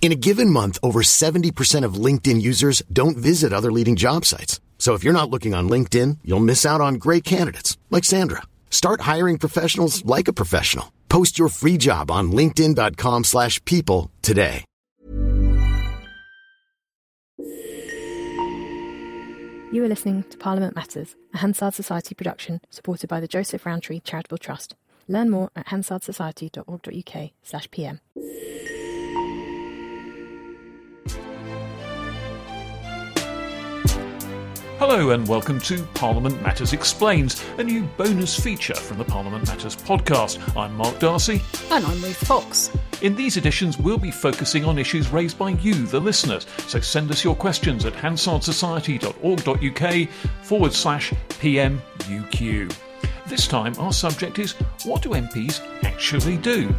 In a given month, over 70% of LinkedIn users don't visit other leading job sites. So if you're not looking on LinkedIn, you'll miss out on great candidates like Sandra. Start hiring professionals like a professional. Post your free job on linkedin.com/people today. You are listening to Parliament Matters, a Hansard Society production supported by the Joseph Rowntree Charitable Trust. Learn more at hansardsociety.org.uk Hello and welcome to Parliament Matters Explains, a new bonus feature from the Parliament Matters podcast. I'm Mark D'Arcy. And I'm Ruth Fox. In these editions, we'll be focusing on issues raised by you, the listeners. So send us your questions at hansardsociety.org.uk forward slash PMUQ. This time, our subject is what do MPs actually do?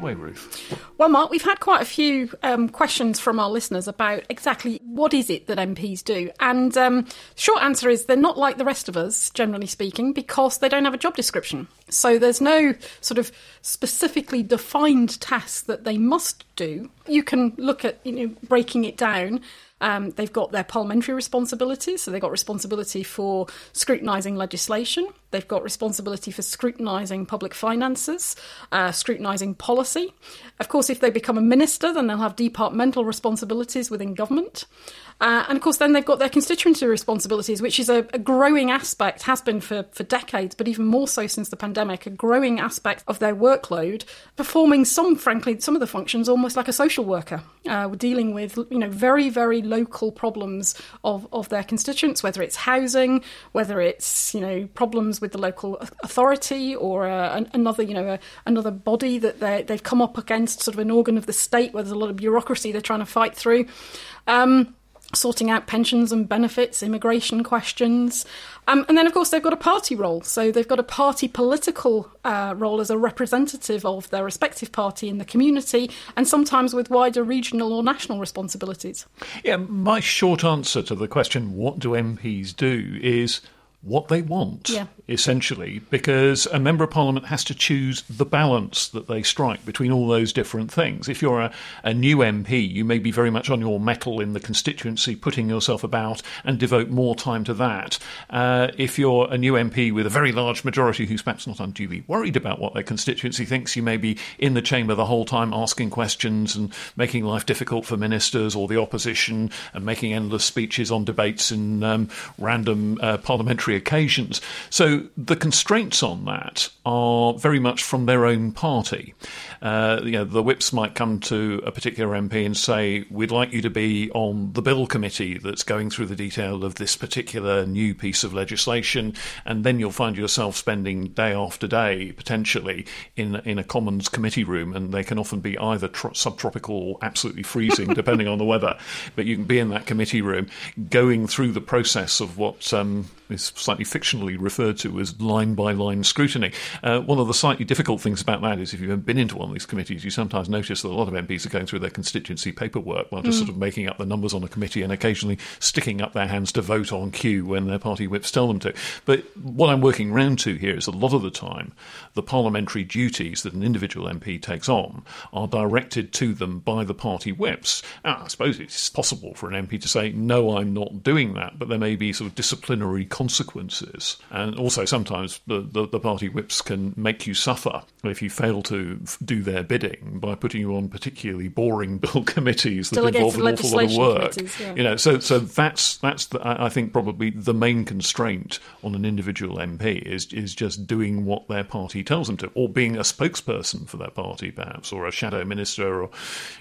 Away, Ruth. Well, Mark, we've had quite a few um, questions from our listeners about exactly what is it that MPs do. And um, short answer is they're not like the rest of us, generally speaking, because they don't have a job description. So there's no sort of specifically defined task that they must do. You can look at you know breaking it down. Um, they've got their parliamentary responsibilities, so they've got responsibility for scrutinising legislation. They've got responsibility for scrutinising public finances, uh, scrutinising policy. Of course, if they become a minister, then they'll have departmental responsibilities within government. Uh, and of course, then they've got their constituency responsibilities, which is a, a, growing aspect, has been for, for decades, but even more so since the pandemic, a growing aspect of their workload, performing some, frankly, some of the functions almost like a social worker, uh, dealing with, you know, very, very local problems of, of their constituents, whether it's housing, whether it's, you know, problems with the local authority or uh, another, you know, a, another body that they've come up against, sort of an organ of the state where there's a lot of bureaucracy they're trying to fight through. Um, sorting out pensions and benefits, immigration questions. Um, and then, of course, they've got a party role. So they've got a party political uh, role as a representative of their respective party in the community, and sometimes with wider regional or national responsibilities. Yeah, my short answer to the question, what do MPs do, is what they want, yeah. essentially, because a member of parliament has to choose the balance that they strike between all those different things. If you're a, a new MP, you may be very much on your mettle in the constituency, putting yourself about and devote more time to that. Uh, if you're a new MP with a very large majority who's perhaps not unduly worried about what their constituency thinks, you may be in the chamber the whole time asking questions and making life difficult for ministers or the opposition and making endless speeches on debates in um, random uh, parliamentary occasions. So the constraints on that are very much from their own party. Uh, you know, the whips might come to a particular MP and say, "We'd like you to be on the bill committee that's going through the detail of this particular new piece of legislation," and then you'll find yourself spending day after day potentially in in a Commons committee room, and they can often be either tro- subtropical or absolutely freezing, depending on the weather. But you can be in that committee room, going through the process of what um, is slightly fictionally referred to as line by line scrutiny. Uh, one of the slightly difficult things about that is if you've been into one of these committees, you sometimes notice that a lot of MPs are going through their constituency paperwork while just Mm. sort of making up the numbers on a committee and occasionally sticking up their hands to vote on cue when their party whips tell them to. But what I'm working round to here is a lot of the time the parliamentary duties that an individual MP takes on are directed to them by the party whips. Now, I suppose it's possible for an MP to say, no, I'm not doing that, but there may be sort of disciplinary consequences. And also sometimes the, the, the party whips can make you suffer if you fail to f- do their bidding by putting you on particularly boring bill committees that involve an awful lot of work. yeah. You know, so so that's that's the, I I think probably the main constraint on an individual MP is is just doing what their party tells them to, or being a spokesperson for their party, perhaps, or a shadow minister, or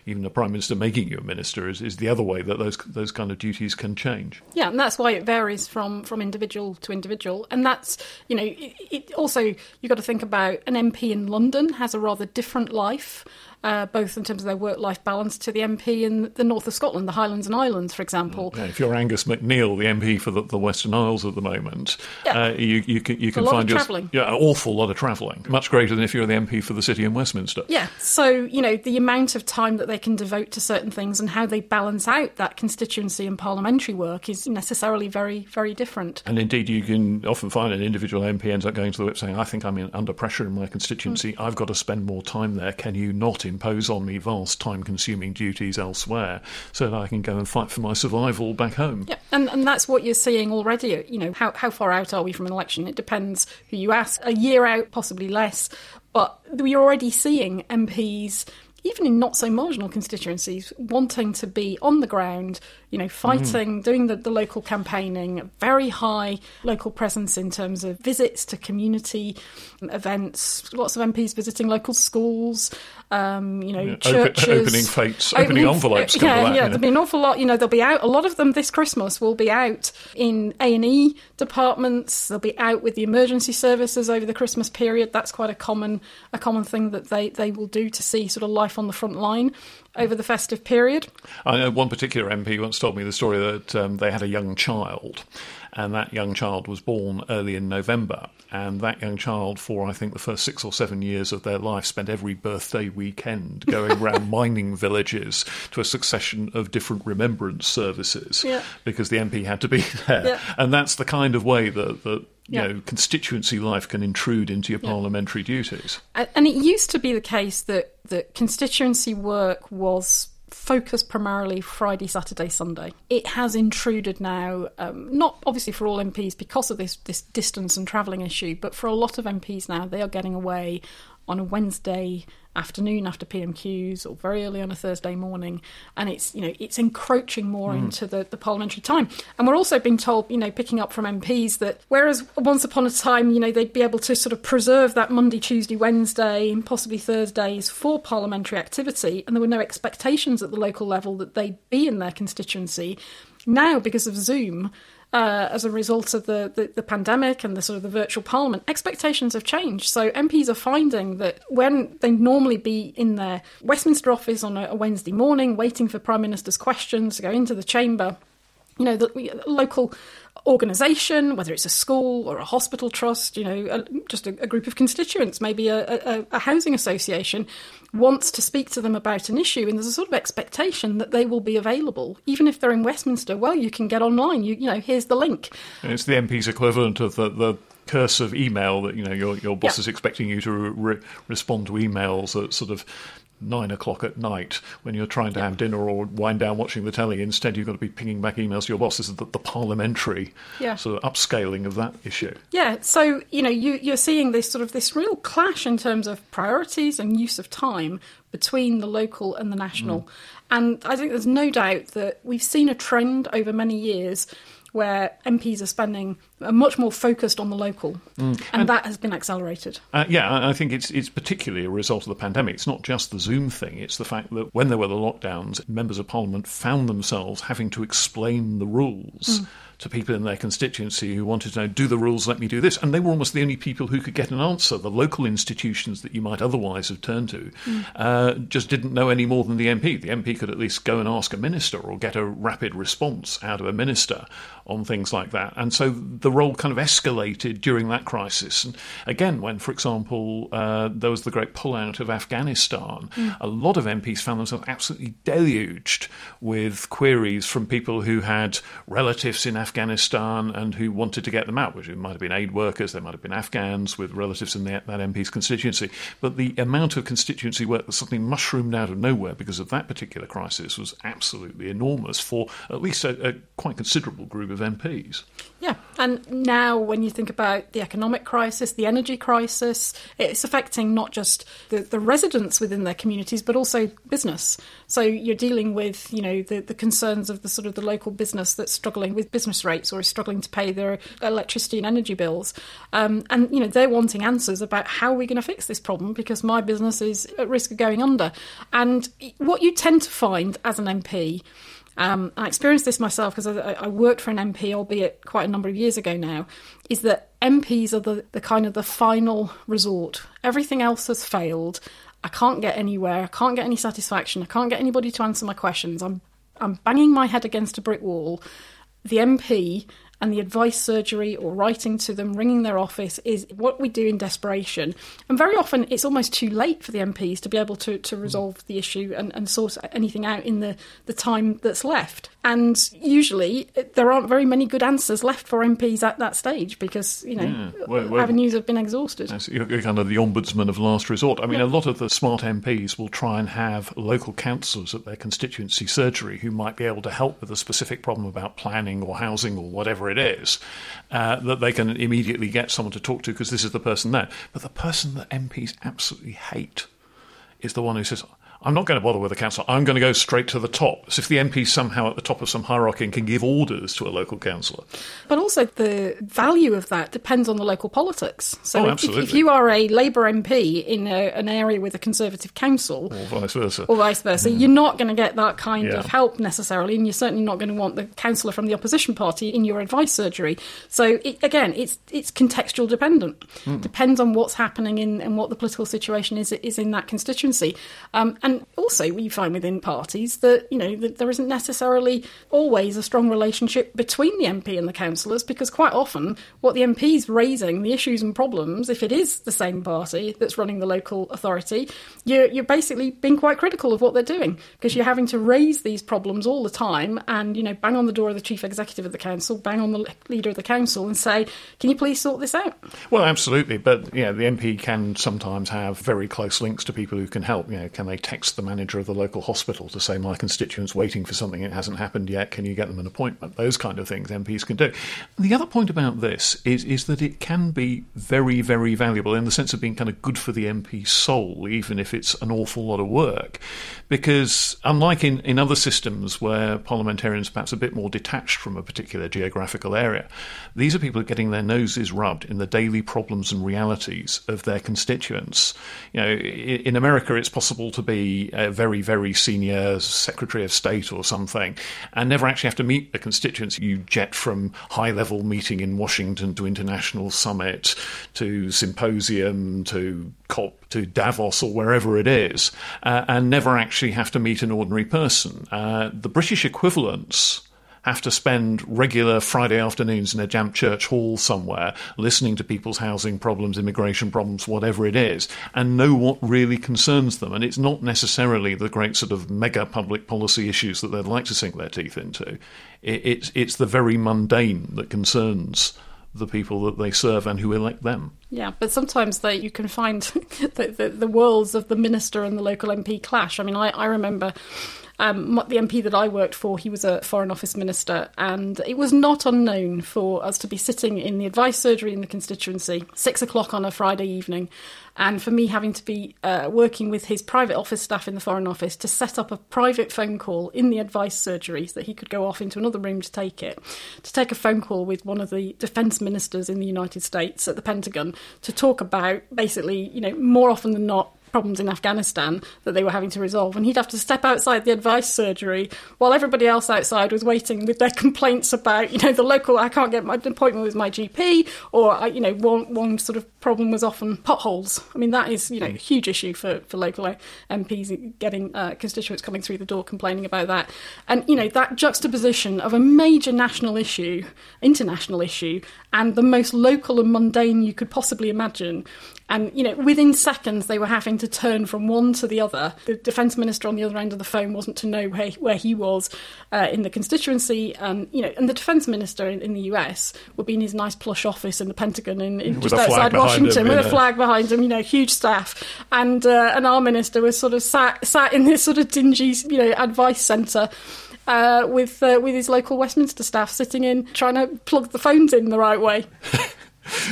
even a prime minister making you a minister is, is the other way that those those kind of duties can change. Yeah, and that's why it varies from, from individual to individual. And that's, you know, it, it also, you've got to think about an MP in London has a rather different life, uh, both in terms of their work life balance to the MP in the north of Scotland, the Highlands and Islands, for example. Yeah, if you're Angus MacNeil, the MP for the, the Western Isles at the moment, Yeah. uh, you, you can, you can lot find your- yeah, an awful lot of travelling, much greater than if you're the MP for the city in Westminster. Yeah, so, you know, the amount of time that they can devote to certain things and how they balance out that constituency and parliamentary work is necessarily very, very different. And indeed, you can often find an individual MP ends up going to the whip saying, I think I'm in, under pressure in my constituency. Hmm. I've got to spend more time there. Can you not impose on me vast time consuming duties elsewhere so that I can go and fight for my survival back home? Yeah, and, and that's what you're seeing already. Uh, you know, how, how far out are we from an election? It depends who you ask. A year out, possibly less. But we're already seeing MPs, even in not so marginal constituencies, wanting to be on the ground, you know, fighting, doing the, the local campaigning, very high local presence in terms of visits to community events, lots of MPs visiting local schools, um, you know, Yeah, open- churches. opening fates, opening envelopes come Yeah, that, yeah, there'll be an awful lot. You know, they'll be out. A lot of them this Christmas will be out in A and E departments. They'll be out with the emergency services over the Christmas period. That's quite a common a common thing that they they will do to see sort of life on the front line over the festive period. I know one particular MP once told me the story that um, they had a young child, and that young child was born early in November. And that young child, for I think the first six or seven years of their life, spent every birthday weekend going around mining villages to a succession of different remembrance services Yeah. because the MP had to be there. Yeah. And that's the kind of way that, that you Yeah. know, constituency life can intrude into your parliamentary duties. And it used to be the case that, that constituency work was focused primarily Friday, Saturday, Sunday. It has intruded now, um, not obviously for all MPs because of this, this distance and travelling issue, but for a lot of MPs now, they are getting away on a Wednesday afternoon after PMQs or very early on a Thursday morning, and it's you know it's encroaching more hmm. into the, the parliamentary time. And we're also being told, you know, picking up from MPs that whereas once upon a time, you know, they'd be able to sort of preserve that Monday, Tuesday, Wednesday, and possibly Thursdays for parliamentary activity, and there were no expectations at the local level that they'd be in their constituency. Now, because of Zoom, uh, as a result of the, the, the pandemic and the sort of the virtual parliament, expectations have changed. So MPs are finding that when they normally be in their Westminster office on a, a Wednesday morning, waiting for Prime Minister's questions to go into the chamber, you know, the local organisation, whether it's a school or a hospital trust, you know, a, just a, a group of constituents, maybe a, a, housing association, wants to speak to them about an issue, and there's a sort of expectation that they will be available, even if they're in Westminster. Well, you can get online. You, you know, here's the link. And it's the MP's equivalent of the, the curse of email that you know your your boss Yeah. is expecting you to re- respond to emails at sort of nine o'clock at night when you're trying to have dinner or wind down watching the telly. Instead, you've got to be pinging back emails to your boss. This is the, the parliamentary Yeah. sort of upscaling of that issue. Yeah, so you know you, you're seeing this sort of this real clash in terms of priorities and use of time between the local and the national, mm. and I think there's no doubt that we've seen a trend over many years where MPs are spending are much more focused on the local, and, that has been accelerated. Uh, yeah, I I think it's it's particularly a result of the pandemic. It's not just the Zoom thing. It's the fact that when there were the lockdowns, members of Parliament found themselves having to explain the rules to people in their constituency who wanted to know, do the rules let me do this? And they were almost the only people who could get an answer. The local institutions that you might otherwise have turned to mm. uh, just didn't know any more than the MP. The MP could at least go and ask a minister or get a rapid response out of a minister on things like that. And so the role kind of escalated during that crisis. And again, when, for example, uh, there was the great pullout of Afghanistan, mm. a lot of MPs found themselves absolutely deluged with queries from people who had relatives in Afghanistan and who wanted to get them out, which might have been aid workers, there might have been Afghans with relatives in the, that MP's constituency. But the amount of constituency work that suddenly mushroomed out of nowhere because of that particular crisis was absolutely enormous for at least a, a quite considerable group of MPs. Yeah, and now when you think about the economic crisis, the energy crisis, it's affecting not just the, the residents within their communities, but also business. So you're dealing with, you know, the, the concerns of the sort of the local business that's struggling with business rates or is struggling to pay their electricity and energy bills. Um, and, you know, they're wanting answers about how are we going to fix this problem because my business is at risk of going under. And what you tend to find as an MP um, I experienced this myself because I, I, worked for an MP, albeit quite a number of years ago now. Is that MPs are the, the kind of the final resort. Everything else has failed. I can't get anywhere. I can't get any satisfaction. I can't get anybody to answer my questions. I'm I'm banging my head against a brick wall. The MP and the advice surgery or writing to them, ringing their office is what we do in desperation. And very often it's almost too late for the MPs to be able to, to mm. resolve the issue and, and sort anything out in the, the time that's left. And usually there aren't very many good answers left for MPs at that stage because, you know, yeah. well, well, avenues have been exhausted. You're kind of the ombudsman of last resort. I mean, yeah. a lot of the smart MPs will try and have local councillors at their constituency surgery who might be able to help with a specific problem about planning or housing or whatever it is, uh, that they can immediately get someone to talk to because this is the person there. But the person that MPs absolutely hate is the one who says, I'm not going to bother with the council. I'm going to go straight to the top. So if the MP somehow at the top of some hierarchy and can give orders to a local councillor. But also the value of that depends on the local politics. So oh, if, if, you are a Labour MP in a, an area with a Conservative council, or vice versa, or vice versa, mm. you're not going to get that kind yeah. of help necessarily, and you're certainly not going to want the councillor from the opposition party in your advice surgery. So it, again, it's it's contextual dependent. Mm. Depends on what's happening in and what the political situation is is in that constituency. Um, and and also, we find within parties that, you know, that there isn't necessarily always a strong relationship between the MP and the councillors because quite often what the MP is raising, the issues and problems, if it is the same party that's running the local authority, you're, you're basically being quite critical of what they're doing because you're having to raise these problems all the time and, you know, bang on the door of the chief executive of the council, bang on the leader of the council and say, can you please sort this out? Well, absolutely. But, yeah, the MP can sometimes have very close links to people who can help. You know, can they text the manager of the local hospital to say, My constituent's waiting for something, it hasn't happened yet, can you get them an appointment? Those kind of things MPs can do. The other point about this is, is that it can be very, very valuable in the sense of being kind of good for the MP's soul, even if it's an awful lot of work. Because unlike in, in other systems where parliamentarians perhaps a bit more detached from a particular geographical area, these are people getting their noses rubbed in the daily problems and realities of their constituents. You know, in America, it's possible to be a very, very senior Secretary of State or something, and never actually have to meet the constituents. You jet from high level meeting in Washington to international summit to symposium to COP to Davos or wherever it is, uh, and never actually have to meet an ordinary person. Uh, the British equivalents have to spend regular Friday afternoons in a damp church hall somewhere listening to people's housing problems, immigration problems, whatever it is, and know what really concerns them. And it's not necessarily the great sort of mega public policy issues that they'd like to sink their teeth into. It, it's, it's the very mundane that concerns the people that they serve and who elect them. Yeah, but sometimes they, you can find the, the, the worlds of the minister and the local MP clash. I mean, I, I remember um, the MP that I worked for, he was a Foreign Office minister, and it was not unknown for us to be sitting in the advice surgery in the constituency, six o'clock on a Friday evening, and for me having to be uh, working with his private office staff in the Foreign Office to set up a private phone call in the advice surgery so that he could go off into another room to take it, to take a phone call with one of the defence ministers in the United States at the Pentagon to talk about basically, you know, more often than not, problems in Afghanistan that they were having to resolve, and he'd have to step outside the advice surgery while everybody else outside was waiting with their complaints about, you know, the local I can't get my appointment with my GP, or you know, one one sort of problem was often potholes. I mean, that is you know a huge issue for for local MPs getting uh, constituents coming through the door complaining about that, and you know that juxtaposition of a major national issue, international issue, and the most local and mundane you could possibly imagine and, you know, within seconds, they were having to turn from one to the other. The defence minister on the other end of the phone wasn't to know where, where he was uh, in the constituency. And, you know, and the defence minister in, in, the US would be in his nice plush office in the Pentagon in, in just outside Washington him, with a flag behind him, you know, huge staff. And, uh, and our minister was sort of sat, sat in this sort of dingy, you know, advice centre. Uh, with uh, with his local Westminster staff sitting in, trying to plug the phones in the right way.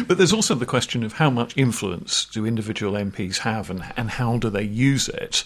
But there's also the question of how much influence do individual MPs have and, and how do they use it?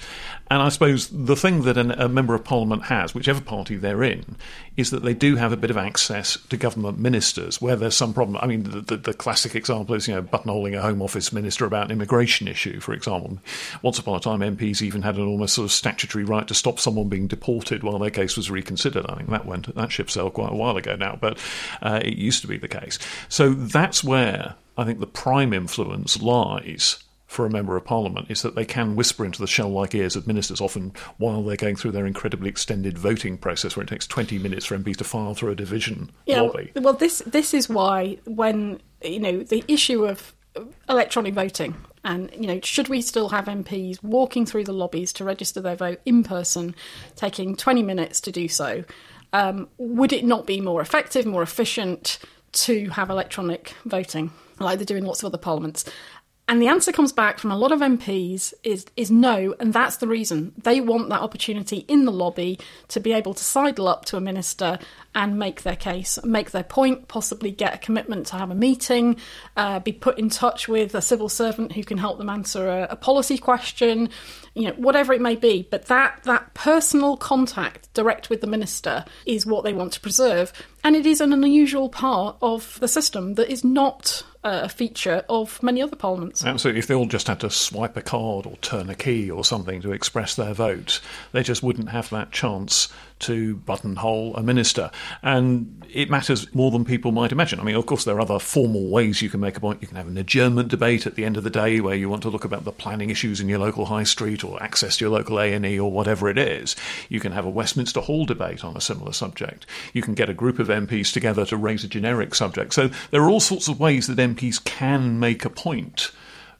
And I suppose the thing that an, a member of parliament has, whichever party they're in, is that they do have a bit of access to government ministers where there's some problem. I mean, the, the, the classic example is, you know, buttonholing a Home Office minister about an immigration issue, for example. Once upon a time, MPs even had an almost sort of statutory right to stop someone being deported while their case was reconsidered. I think that went that ship sailed quite a while ago now, but uh, it used to be the case. So that's where I think the prime influence lies for a member of parliament is that they can whisper into the shell like ears of ministers, often while they're going through their incredibly extended voting process, where it takes 20 minutes for MPs to file through a division yeah, lobby. Well, this, this is why, when, you know, the issue of electronic voting and you know should we still have MPs walking through the lobbies to register their vote in person taking 20 minutes to do so um, would it not be more effective more efficient to have electronic voting like they're doing lots of other parliaments and the answer comes back from a lot of MPs is is no, and that's the reason. They want that opportunity in the lobby to be able to sidle up to a minister and make their case, make their point, possibly get a commitment to have a meeting, uh, be put in touch with a civil servant who can help them answer a, a policy question, you know, whatever it may be. But that that personal contact direct with the minister is what they want to preserve, and it is an unusual part of the system that is not a feature of many other parliaments. Absolutely. If they all just had to swipe a card or turn a key or something to express their vote, they just wouldn't have that chance to buttonhole a minister. And it matters more than people might imagine. I mean, of course, there are other formal ways you can make a point. You can have an adjournment debate at the end of the day where you want to look about the planning issues in your local high street or access to your local A&E or whatever it is. You can have a Westminster Hall debate on a similar subject. You can get a group of MPs together to raise a generic subject. So there are all sorts of ways that MPs can make a point.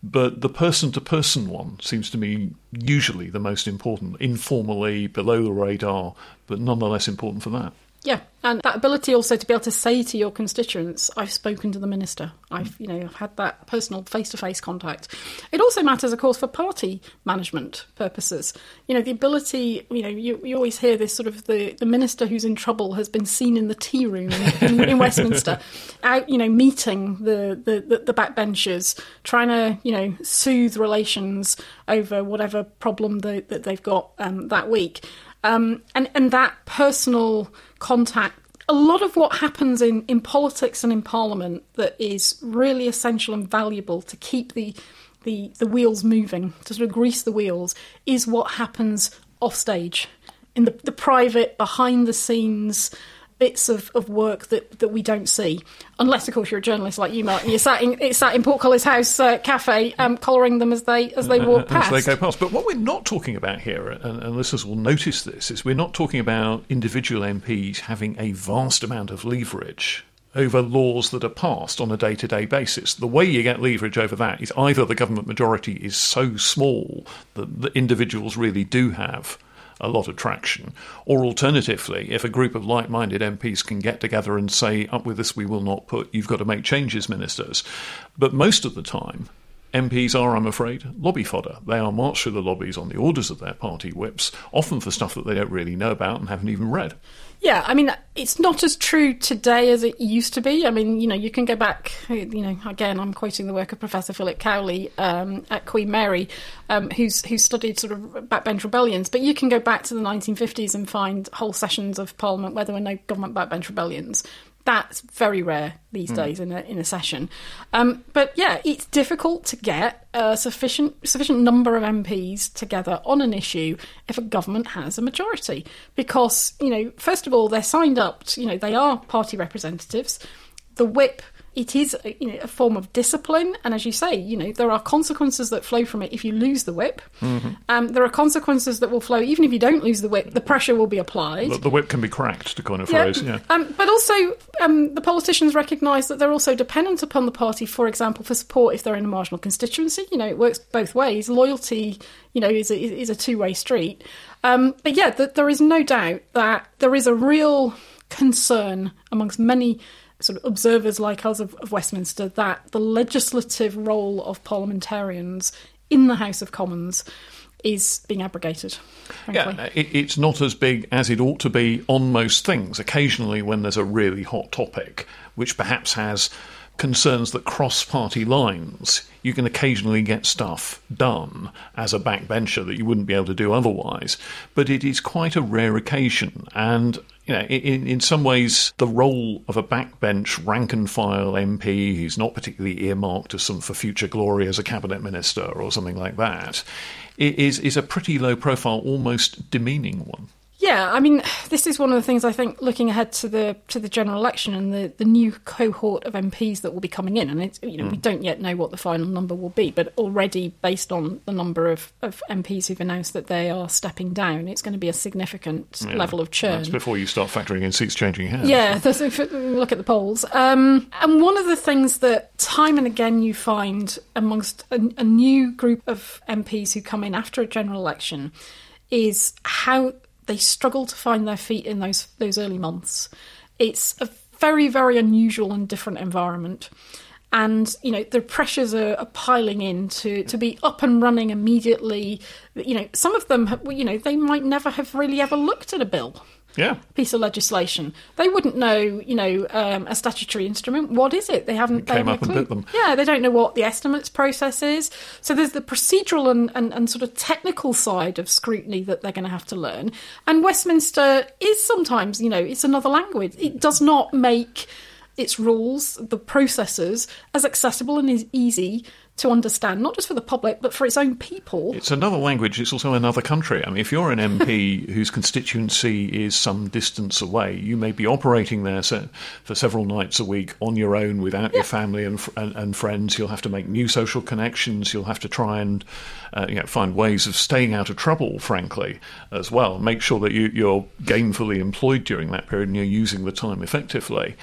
But the person to person one seems to me usually the most important, informally, below the radar, but nonetheless important for that. Yeah, and that ability also to be able to say to your constituents, "I've spoken to the minister. I've, you know, I've had that personal face-to-face contact." It also matters, of course, for party management purposes. You know, the ability. You know, you, you always hear this sort of the the minister who's in trouble has been seen in the tea room in, in, in Westminster, out, you know, meeting the, the the the backbenchers, trying to you know soothe relations over whatever problem they, that they've got um, that week. Um, and, and that personal contact a lot of what happens in, in politics and in parliament that is really essential and valuable to keep the, the, the wheels moving, to sort of grease the wheels, is what happens off stage in the, the private, behind the scenes bits of, of work that, that we don't see. Unless, of course, you're a journalist like you, Martin. You're sat in, it's sat in Portcullis House uh, Cafe, um, collaring them as they as they walk past. As they go past. But what we're not talking about here, and, and listeners will notice this, is we're not talking about individual MPs having a vast amount of leverage over laws that are passed on a day to day basis. The way you get leverage over that is either the government majority is so small that the individuals really do have a lot of traction. Or alternatively, if a group of like minded MPs can get together and say, up with this, we will not put, you've got to make changes, ministers. But most of the time, MPs are, I'm afraid, lobby fodder. They are marched through the lobbies on the orders of their party whips, often for stuff that they don't really know about and haven't even read. Yeah, I mean, it's not as true today as it used to be. I mean, you know, you can go back, you know, again, I'm quoting the work of Professor Philip Cowley um, at Queen Mary, um, who's who studied sort of backbench rebellions. But you can go back to the 1950s and find whole sessions of Parliament where there were no government backbench rebellions That's very rare these days in a in a session. Um, but yeah, it's difficult to get a sufficient sufficient number of MPs together on an issue if a government has a majority, because you know, first of all, they're signed up. To, you know, they are party representatives. The whip it is a, you know, a form of discipline, and as you say, you know there are consequences that flow from it if you lose the whip. Um, there are consequences that will flow even if you don't lose the whip. The pressure will be applied. The, the whip can be cracked, to kind of phrase. Yeah. Um, but also, um, the politicians recognise that they're also dependent upon the party, for example, for support if they're in a marginal constituency. You know, it works both ways. Loyalty, you know, is a, is a two way street. Um, but yeah, th- there is no doubt that there is a real concern amongst many sort of observers like us of, of Westminster that the legislative role of parliamentarians in the House of Commons is being abrogated. Frankly. Yeah, it, it's not as big as it ought to be on most things. Occasionally, when there's a really hot topic, which perhaps has concerns that cross party lines, you can occasionally get stuff done as a backbencher that you wouldn't be able to do otherwise. But it is quite a rare occasion. And, you know, in, in some ways, the role of a backbench rank and file MP who's not particularly earmarked as some for future glory as a cabinet minister or something like that is, is a pretty low profile, almost demeaning one. Yeah, I mean, this is one of the things I think looking ahead to the to the general election and the, the new cohort of MPs that will be coming in, and it's you know we don't yet know what the final number will be, but already based on the number of, of MPs who've announced that they are stepping down, it's going to be a significant Yeah, level of churn. That's before you start factoring in seats changing hands. Yeah, look at the polls. Um, and one of the things that time and again you find amongst a, a new group of MPs who come in after a general election is how they struggle to find their feet in those those early months. It's a very very unusual and different environment. And you know the pressures are, are piling in to, to be up and running immediately. You know some of them, have, you know, they might never have really ever looked at a bill Yeah. piece of legislation. They wouldn't know, you know, um, a statutory instrument. What is it? They haven't. they came up and bit them. Yeah, they don't know what the estimates process is. So there's the procedural and, and, and sort of technical side of scrutiny that they're going to have to learn. And Westminster is sometimes, you know, it's another language. It does not make its rules, the processes, as accessible and as easy to understand, not just for the public, but for its own people. It's another language, it's also another country. I mean, if you're an MP whose constituency is some distance away, you may be operating there for several nights a week on your own without your family and, and, and friends. You'll have to make new social connections. You'll have to try and uh, you know, find ways of staying out of trouble, frankly, as well. Make sure that you, you're gainfully employed during that period and you're using the time effectively.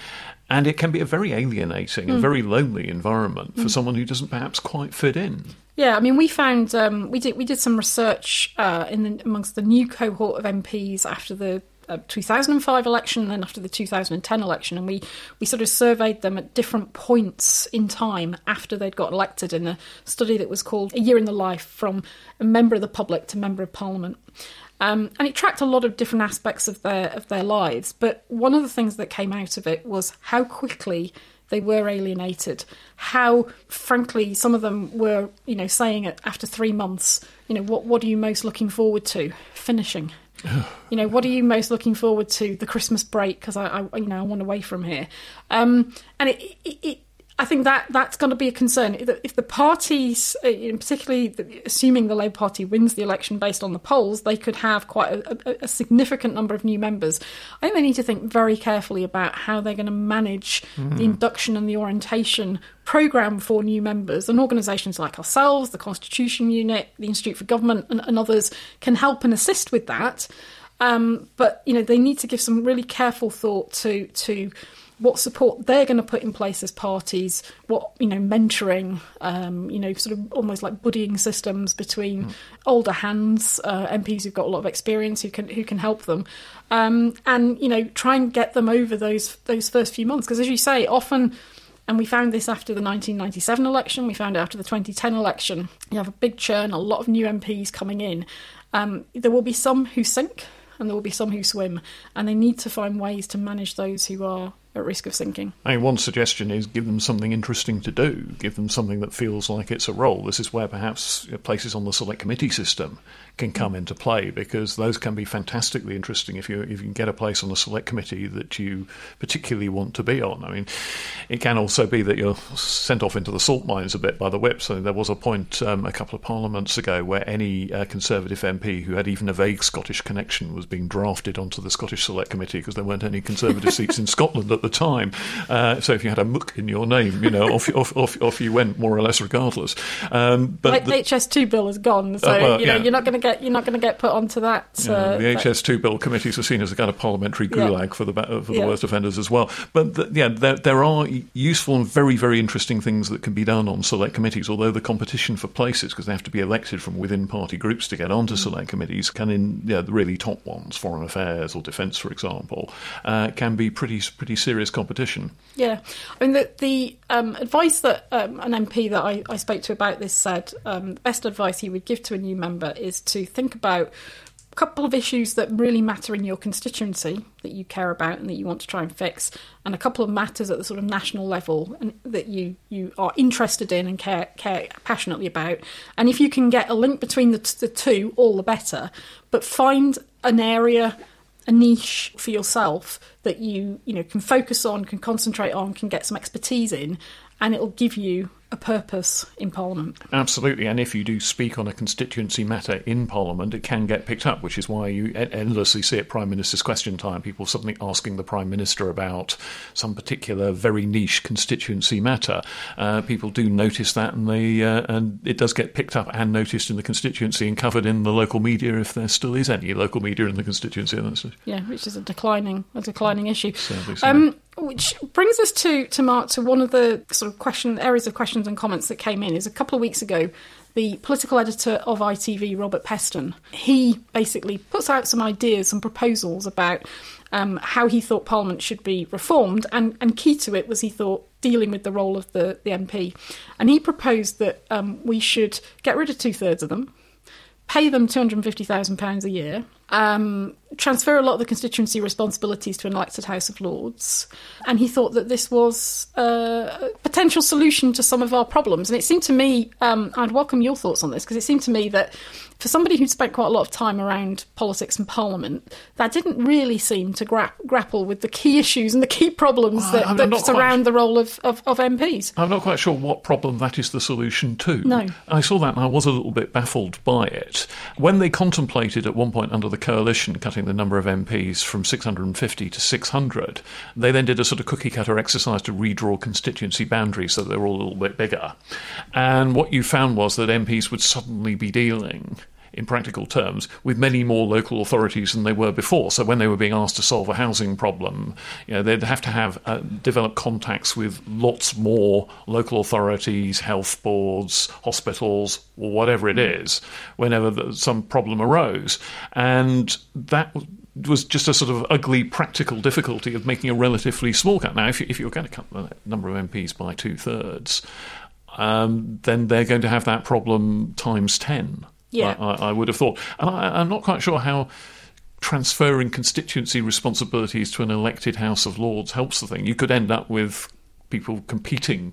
And it can be a very alienating and very lonely environment for someone who doesn't perhaps quite fit in. Yeah, I mean, we found um, we did we did some research uh, in the, amongst the new cohort of MPs after the uh, 2005 election and then after the 2010 election, and we we sort of surveyed them at different points in time after they'd got elected in a study that was called "A Year in the Life" from a member of the public to member of parliament. Um, and it tracked a lot of different aspects of their of their lives. But one of the things that came out of it was how quickly they were alienated. How, frankly, some of them were, you know, saying it after three months. You know, what what are you most looking forward to? Finishing. you know, what are you most looking forward to? The Christmas break because I, I, you know, I want away from here. Um, and it, it, it I think that that's going to be a concern. If the, parties, uh, in particularly assuming the Labour Party wins the election based on the polls, they could have quite a, a, significant number of new members. I think they need to think very carefully about how they're going to manage the induction and the orientation programme for new members. And organisations like ourselves, the Constitution Unit, the Institute for Government, and, and others can help and assist with that. Um, but you know, they need to give some really careful thought to to what support they're going to put in place as parties, what you know, mentoring, um, you know, sort of almost like buddying systems between older hands, uh, MPs who've got a lot of experience who can who can help them, um, and you know, try and get them over those those first few months because, as you say, often. And we found this after the 1997 election. We found it after the 2010 election. You have a big churn, a lot of new MPs coming in. Um, there will be some who sink, and there will be some who swim, and they need to find ways to manage those who are at risk of sinking. I mean, one suggestion is give them something interesting to do, give them something that feels like it's a role. This is where perhaps places on the select committee system can come into play because those can be fantastically interesting if you if you can get a place on a select committee that you particularly want to be on. I mean, it can also be that you're sent off into the salt mines a bit by the whip. So there was a point um, a couple of parliaments ago where any uh, Conservative MP who had even a vague Scottish connection was being drafted onto the Scottish Select Committee because there weren't any Conservative seats in Scotland at the time. Uh, so if you had a muck in your name, you know, off, off, off, off you went more or less regardless. Um, but like the, HS2 bill is gone, so uh, well, you know yeah. you're not going to get you're not going to get put onto that. Yeah, uh, the HS2 bill committees are seen as a kind of parliamentary gulag yeah. for the for the worst offenders as well. But the, yeah, there, there are useful and very very interesting things that can be done on select committees. Although the competition for places, because they have to be elected from within party groups to get onto mm. select committees, can in yeah, the really top ones, foreign affairs or defence, for example, uh, can be pretty pretty serious competition. Yeah, I mean the the um, advice that um, an MP that I, I, spoke to about this said um, best advice he would give to a new member is to think about a couple of issues that really matter in your constituency that you care about and that you want to try and fix, and a couple of matters at the sort of national level and that you, you are interested in and care care passionately about. And if you can get a link between the, the two, all the better. But find an area a niche for yourself that you you know can focus on, can concentrate on, can get some expertise in, and it'll give you a purpose in Parliament. Absolutely, and if you do speak on a constituency matter in Parliament, it can get picked up, which is why you endlessly see at Prime Minister's Question Time people suddenly asking the Prime Minister about some particular very niche constituency matter. Uh, people do notice that, and they uh, and it does get picked up and noticed in the constituency and covered in the local media if there still is any local media in the constituency. Yeah, which is a declining a declining issue. So. Um, which brings us to, to Mark to one of the sort of question areas of questions and comments that came in is a couple of weeks ago the political editor of ITV, Robert Peston, he basically puts out some ideas and proposals about um, how he thought Parliament should be reformed, and, and key to it was he thought dealing with the role of the, the MP. And he proposed that um, we should get rid of two thirds of them, pay them £250,000 a year, um, transfer a lot of the constituency responsibilities to an elected House of Lords. And he thought that this was a potential solution to some of our problems. And it seemed to me, um, I'd welcome your thoughts on this, because it seemed to me that for somebody who'd spent quite a lot of time around politics and parliament, that didn't really seem to gra- grapple with the key issues and the key problems uh, that, that surround quite, the role of, of, of, MPs. I'm not quite sure what problem that is the solution to. No. I saw that and I was a little bit baffled by it. When they contemplated at one point under the coalition cutting the number of MPs from 650 to 600, they then did a sort of cookie cutter exercise to redraw constituency boundaries so they were all a little bit bigger. And what you found was that MPs would suddenly be dealing in practical terms, with many more local authorities than they were before. So when they were being asked to solve a housing problem, you know, they'd have to have uh, develop contacts with lots more local authorities, health boards, hospitals, or whatever it is, whenever the, some problem arose, and that was just a sort of ugly practical difficulty of making a relatively small cut. Now, if, you, if you're going to cut the number of MPs by two thirds, um, then they're going to have that problem times 10. Yeah. I, I would have thought. And I, I'm not quite sure how transferring constituency responsibilities to an elected House of Lords helps the thing. You could end up with people competing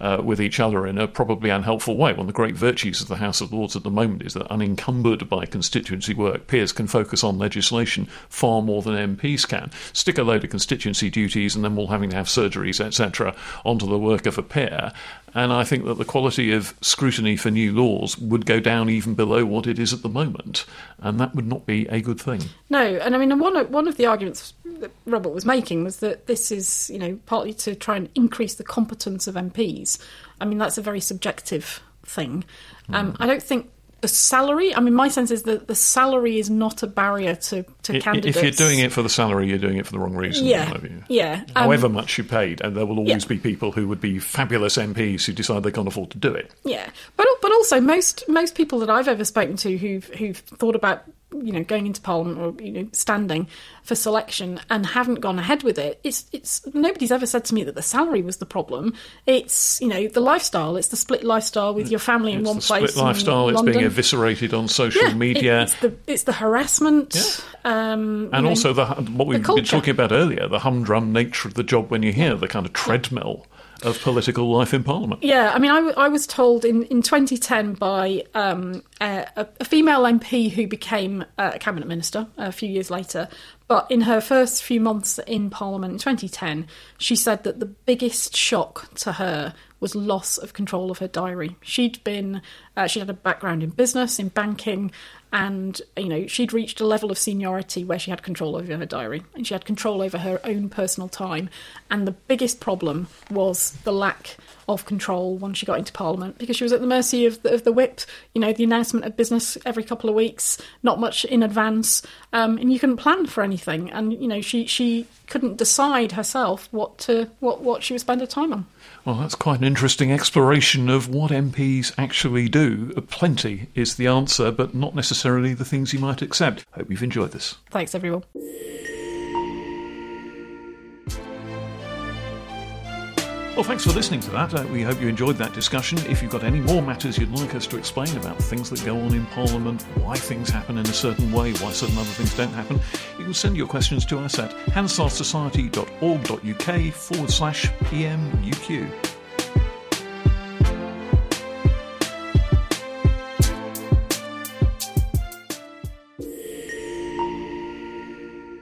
uh, with each other in a probably unhelpful way. One of the great virtues of the House of Lords at the moment is that, unencumbered by constituency work, peers can focus on legislation far more than MPs can. Stick a load of constituency duties and then we'll having to have surgeries, etc., onto the work of a peer. And I think that the quality of scrutiny for new laws would go down even below what it is at the moment. And that would not be a good thing. No, and I mean, one of, one of the arguments that Robert was making was that this is, you know, partly to try and increase the competence of MPs. I mean, that's a very subjective thing. Um, mm. I don't think the salary. I mean, my sense is that the salary is not a barrier to, to candidates. If you're doing it for the salary, you're doing it for the wrong reason. Yeah, yeah. However um, much you paid, and there will always yeah. be people who would be fabulous MPs who decide they can't afford to do it. Yeah, but but also most most people that I've ever spoken to who've who've thought about you know, going into Parliament or you know, standing for selection and haven't gone ahead with it, it's it's nobody's ever said to me that the salary was the problem. It's you know the lifestyle. It's the split lifestyle with your family in It's one the place. split lifestyle. in It's being eviscerated on social Yeah, it- media. it's the it's the harassment. Um, you and know, also the what we've been talking about earlier, the humdrum nature of the job when you're here, the kind of treadmill of political life in Parliament. Yeah, I mean, I, w- I was told in, in 2010 by um, a, a female MP who became uh, a cabinet minister a few years later. But in her first few months in Parliament in 2010, she said that the biggest shock to her was loss of control of her diary. She'd been, uh, she had a background in business, in banking, and you know she'd reached a level of seniority where she had control over her diary and she had control over her own personal time. And the biggest problem was the lack of control once she got into Parliament because she was at the mercy of the, of the whip. You know, the announcement of business every couple of weeks, not much in advance, um, and you couldn't plan for anything. And you know, she she couldn't decide herself what to what what she would spend her time on. Well, that's quite an interesting exploration of what MPs actually do. Plenty is the answer, but not necessarily the things you might accept. Hope you've enjoyed this. Thanks, everyone. Well, thanks for listening to that. Uh, we hope you enjoyed that discussion. If you've got any more matters you'd like us to explain about things that go on in Parliament, why things happen in a certain way, why certain other things don't happen, you can send your questions to us at hansardsociety.org.uk forward slash PMUQ.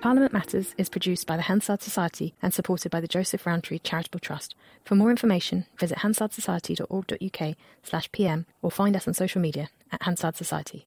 Parliament Matters is produced by the Hansard Society and supported by the Joseph Rowntree Charitable Trust. For more information, visit hansardsociety.org.uk slash pm or find us on social media at Hansard Society.